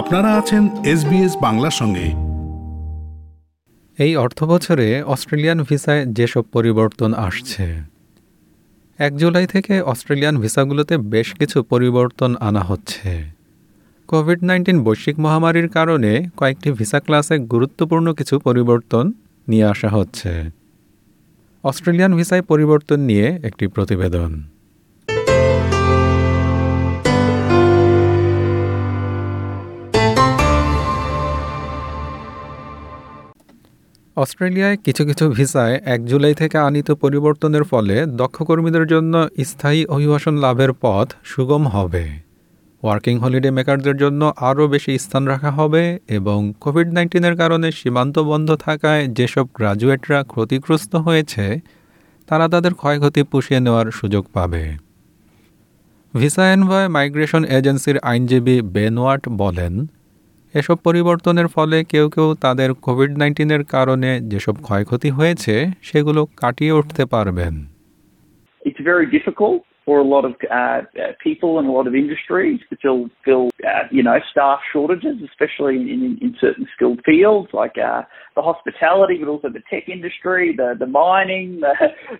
আপনারা আছেন এসবিএস বাংলার সঙ্গে। এই অর্থবছরে অস্ট্রেলিয়ান ভিসায় যেসব পরিবর্তন আসছে, এক জুলাই থেকে অস্ট্রেলিয়ান ভিসাগুলোতে বেশ কিছু পরিবর্তন আনা হচ্ছে। কোভিড নাইন্টিন বৈশ্বিক মহামারীর কারণে কয়েকটি ভিসা ক্লাসে গুরুত্বপূর্ণ কিছু পরিবর্তন নিয়ে আসা হচ্ছে। অস্ট্রেলিয়ান ভিসায় পরিবর্তন নিয়ে একটি প্রতিবেদন। অস্ট্রেলিয়ায় কিছু কিছু ভিসায় এক জুলাই থেকে আনিত পরিবর্তনের ফলে দক্ষ কর্মীদের জন্য স্থায়ী অভিবাসন লাভের পথ সুগম হবে। ওয়ার্কিং হলিডে মেকারদের জন্য আরও বেশি স্থান রাখা হবে এবং কোভিড নাইন্টিনের কারণে সীমান্ত বন্ধ থাকায় যেসব গ্রাজুয়েটরা ক্ষতিগ্রস্ত হয়েছে, তারা তাদের ক্ষয়ক্ষতি পুষিয়ে নেওয়ার সুযোগ পাবে। ভিসা এনভয় মাইগ্রেশন এজেন্সির আইনজীবী বেনওয়ার্ট বলেন এসব পরিবর্তনের ফলে কেউ কেউ তাদের কোভিড নাইন্টিনের কারণে যেসব ক্ষয়ক্ষতি হয়েছে, সেগুলো কাটিয়ে উঠতে পারবেন। It's very difficult for a lot of uh, people and a lot of industries to fill, fill uh, you know, staff shortages, especially in, in, in certain skilled fields like uh, the hospitality, but also the tech industry, the, the mining, the,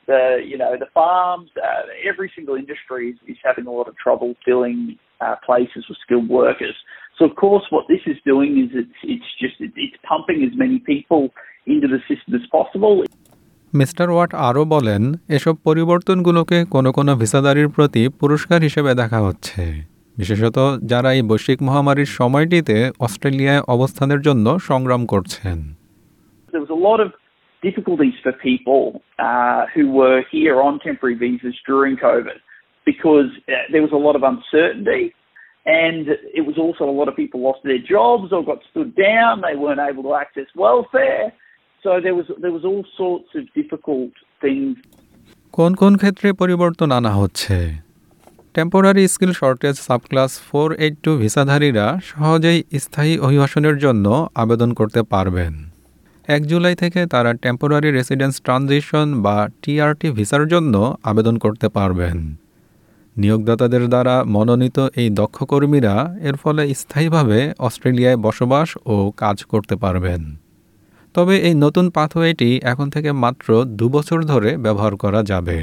the you know, the farms. Uh, every single industry is, is having a lot of trouble filling uh, places with skilled workers. So of course, what this is doing is it's it's just it's pumping as many people into the system as possible. Mister Watt আরও বলেন এসব পরিবর্তনগুলোকে কোনো কোনো ভিসাদারির প্রতি পুরস্কার হিসেবে দেখা হচ্ছে বিশেষত যারা এই বৈশ্বিক মহামারীর সময়টিতে অস্ট্রেলিয়ায় অবস্থানের জন্য সংগ্রাম করছেন difficulties for people uh, who were here on temporary visas during COVID because uh, there was a lot of uncertainty and it was also a lot of people lost their jobs or got stood down. They weren't able to access welfare. So there was there was all sorts of difficult things. কোন কোন ক্ষেত্রে পরিবর্তন আনা হচ্ছে? Temporary skill shortage subclass four eight two ভিসাধারীরা সহজেই স্থায়ী অভিবাসনের জন্য আবেদন করতে পারবেন। এক জুলাই থেকে তারা টেম্পোরারি রেসিডেন্স ট্রানজিশন বা টিআরটি ভিসার জন্য আবেদন করতে পারবেন। নিয়োগদাতাদের দ্বারা মনোনীত এই দক্ষ কর্মীরা এর ফলে স্থায়ীভাবে অস্ট্রেলিয়ায় বসবাস ও কাজ করতে পারবেন। তবে এই নতুন পাথওয়েটি এখন থেকে মাত্র দু বছর ধরে ব্যবহার করা যাবে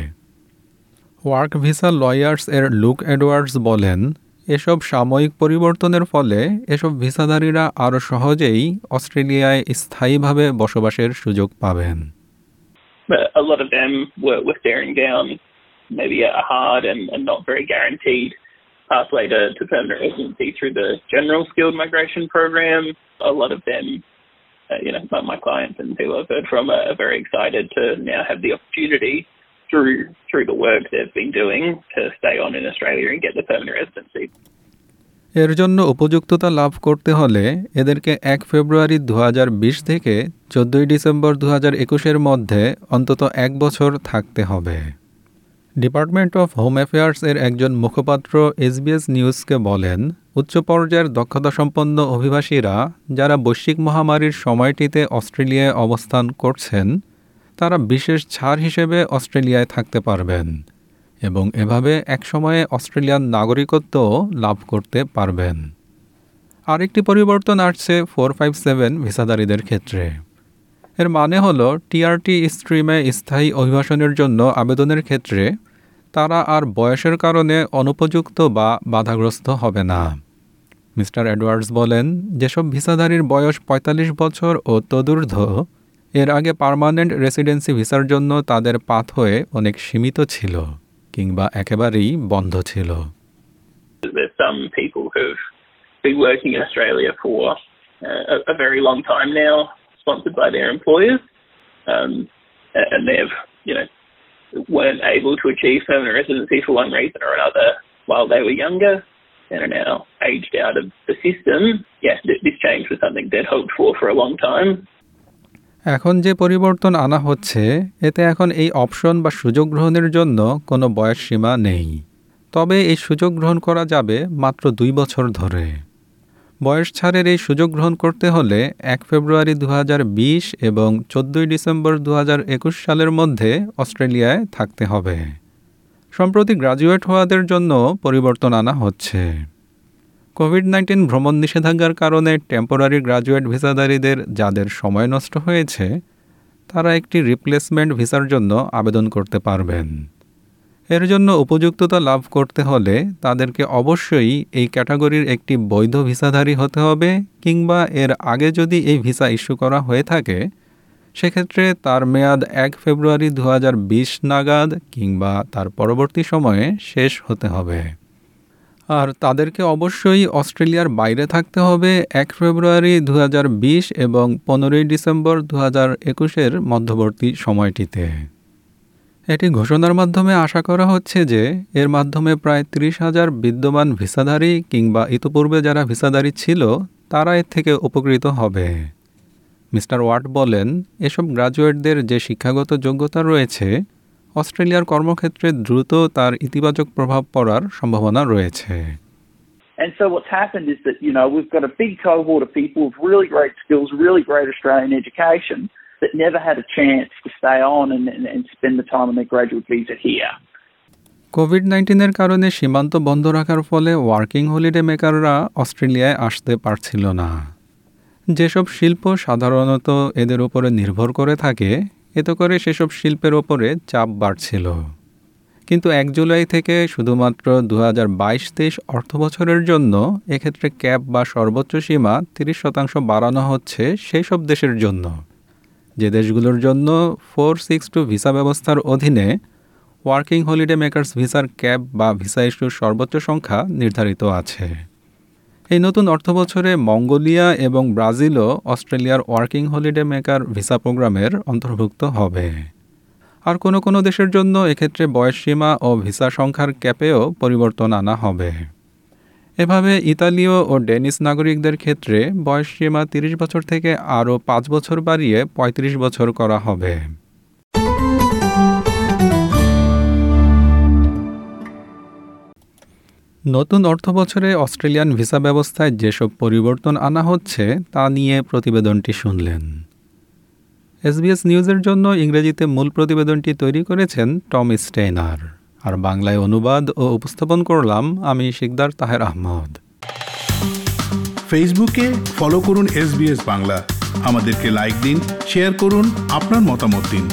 ওয়ার্ক ভিসা লয়ার্স এর লুক এডওয়ার্ডস বলেন এসব সাময়িক পরিবর্তনের ফলে এসব ভিসাধারীরা আরও সহজেই অস্ট্রেলিয়ায় স্থায়ীভাবে বসবাসের সুযোগ পাবেন Maybe a hard and, and not very guaranteed pathway to, to permanent residency through the general skilled migration program. A lot of them you know, my, my clients and people I've heard from are, are very excited to now have the opportunity through through the work they've been doing to stay on in Australia and get the permanent residency. এর জন্য উপযুক্ততা লাভ করতে হলে এদেরকে এক ফেব্রুয়ারি দু হাজার বিশ থেকে চোদ্দই ডিসেম্বর দু একুশের মধ্যে অন্তত এক বছর থাকতে হবে ডিপার্টমেন্ট অফ হোম অ্যাফেয়ার্স এর একজন মুখপাত্র এসবিএস নিউজকে বলেন, উচ্চ পর্যায়ের দক্ষতাসম্পন্ন অভিবাসীরা যারা বৈশ্বিক মহামারীর সময়টিতে অস্ট্রেলিয়ায় অবস্থান করছেন, তারা বিশেষ ছাড় হিসেবে অস্ট্রেলিয়ায় থাকতে পারবেন এবং এভাবে একসময়ে অস্ট্রেলিয়ান নাগরিকত্ব লাভ করতে পারবেন। আরেকটি পরিবর্তন আসছে ফোর ফাইভ সেভেন ভিসাদারীদের ক্ষেত্রে। এর মানে হলো টিআরটি স্ট্রিমে স্থায়ী অভিবাসনের জন্য আবেদনের ক্ষেত্রে তারা আর বয়সের কারণে অনুপযুক্ত বা বাধাগ্রস্ত হবে না। মিস্টার এডওয়ার্ডস বলেন যেসব ভিসাধারীর বয়স ৪৫ বছর ও তদূর্ধ্ব এর আগে পার্মানেন্ট রেসিডেন্সি ভিসার জন্য তাদের পাথওয়ে অনেক সীমিত ছিল কিংবা একেবারেই বন্ধ ছিল। Uh, sponsored by their employers, um, and they've, you know, weren't able to achieve permanent residency for one reason or another while they were younger and are now aged out of the system. Yeah, this change was something they'd hoped for for a long time. এখন যে পরিবর্তন আনা হচ্ছে এতে এখন এই option বা সুযোগ গ্রহণের জন্য কোনো বয়স সীমা নেই তবে এই সুযোগ গ্রহণ করা যাবে মাত্র দুই বছর ধরে বয়স ছাড়ের এই সুযোগ গ্রহণ করতে হলে এক ফেব্রুয়ারি দু হাজার বিশ এবং চোদ্দোই ডিসেম্বর দু হাজার একুশ সালের মধ্যে অস্ট্রেলিয়ায় থাকতে হবে। সম্প্রতি গ্রাজুয়েট হওয়াদের জন্য পরিবর্তন আনা হচ্ছে। কোভিড নাইন্টিন ভ্রমণ নিষেধাজ্ঞার কারণে টেম্পোরারি গ্র্যাজুয়েট ভিসাধারীদের যাদের সময় নষ্ট হয়েছে, তারা একটি রিপ্লেসমেন্ট ভিসার জন্য আবেদন করতে পারবেন। এর জন্য উপযুক্ততা লাভ করতে হলে তাদেরকে অবশ্যই এই ক্যাটাগরির একটি বৈধ ভিসাধারী হতে হবে কিংবা এর আগে যদি এই ভিসা ইস্যু করা হয়ে থাকে, সেক্ষেত্রে তার মেয়াদ এক ফেব্রুয়ারি দু হাজার বিশ নাগাদ কিংবা তার পরবর্তী সময়ে শেষ হতে হবে। আর তাদেরকে অবশ্যই অস্ট্রেলিয়ার বাইরে থাকতে হবে এক ফেব্রুয়ারি দু হাজার বিশ এবং পনেরোই ডিসেম্বর দু একুশের মধ্যবর্তী সময়টিতে। এটি ঘোষণার মাধ্যমে আশা করা হচ্ছে যে এর মাধ্যমে প্রায় ত্রিশ হাজার বিদ্যমান ভিসাধারী কিংবা ইতোপূর্বে যারা ভিসাধারী ছিল তারা এর থেকে উপকৃত হবে। মিস্টার ওয়াট বলেন এসব গ্রাজুয়েটদের যে শিক্ষাগত যোগ্যতা রয়েছে অস্ট্রেলিয়ার কর্মক্ষেত্রে দ্রুত তার ইতিবাচক প্রভাব পড়ার সম্ভাবনা রয়েছে। And so what's happened is that, you know, we've got a big cohort of people with really great skills, really great Australian education that never had a chance to stay on and, and, and spend the time on their graduate visa here. COVID নাইন্টিনের কারণে সীমান্ত বন্ধ রাখার ফলে working holiday মেকাররা অস্ট্রেলিয়ায় আসতে পারছিল না। যেসব শিল্প সাধারণত এদের উপরে নির্ভর করে থাকে এতে করে সেসব শিল্পের ওপরে চাপ বাড়ছিল। কিন্তু এক জুলাই থেকে শুধুমাত্র দু হাজার বাইশ তেইশ অর্থবছরের জন্য এক্ষেত্রে ক্যাপ বা সর্বোচ্চ সীমা তিরিশ শতাংশ বাড়ানো হচ্ছে সেই সব দেশের জন্য। যে দেশগুলোর জন্য ফোর সিক্স টু ভিসা ব্যবস্থার অধীনে ওয়ার্কিং হলিডে মেকার্স ভিসার ক্যাব বা ভিসা ইস্যুর সর্বোচ্চ সংখ্যা নির্ধারিত আছে। এই নতুন অর্থবছরে মঙ্গোলিয়া এবং ব্রাজিলও অস্ট্রেলিয়ার ওয়ার্কিং হলিডে মেকার ভিসা প্রোগ্রামের অন্তর্ভুক্ত হবে। আর কোনো কোনো দেশের জন্য এক্ষেত্রে বয়সসীমা ও ভিসা সংখ্যার ক্যাপেও পরিবর্তন আনা হবে। এভাবে ইতালীয় ও ডেনিস নাগরিকদের ক্ষেত্রে বয়সসীমা তিরিশ বছর থেকে আরও পাঁচ বছর বাড়িয়ে ৩৫ বছর করা হবে। নতুন অর্থবছরে অস্ট্রেলিয়ান ভিসা ব্যবস্থায় যেসব পরিবর্তন আনা হচ্ছে, তা নিয়ে প্রতিবেদনটি শুনলেন। এসবিএস নিউজের জন্য ইংরেজিতে মূল প্রতিবেদনটি তৈরি করেছেন টম স্টেইনার। আর বাংলায় অনুবাদ ও উপস্থাপন করলাম আমি শিকদার তাহের আহমদ। ফেসবুকে ফলো করুন এস বাংলা। আমাদেরকে লাইক দিন, শেয়ার করুন, আপনার মতামত দিন।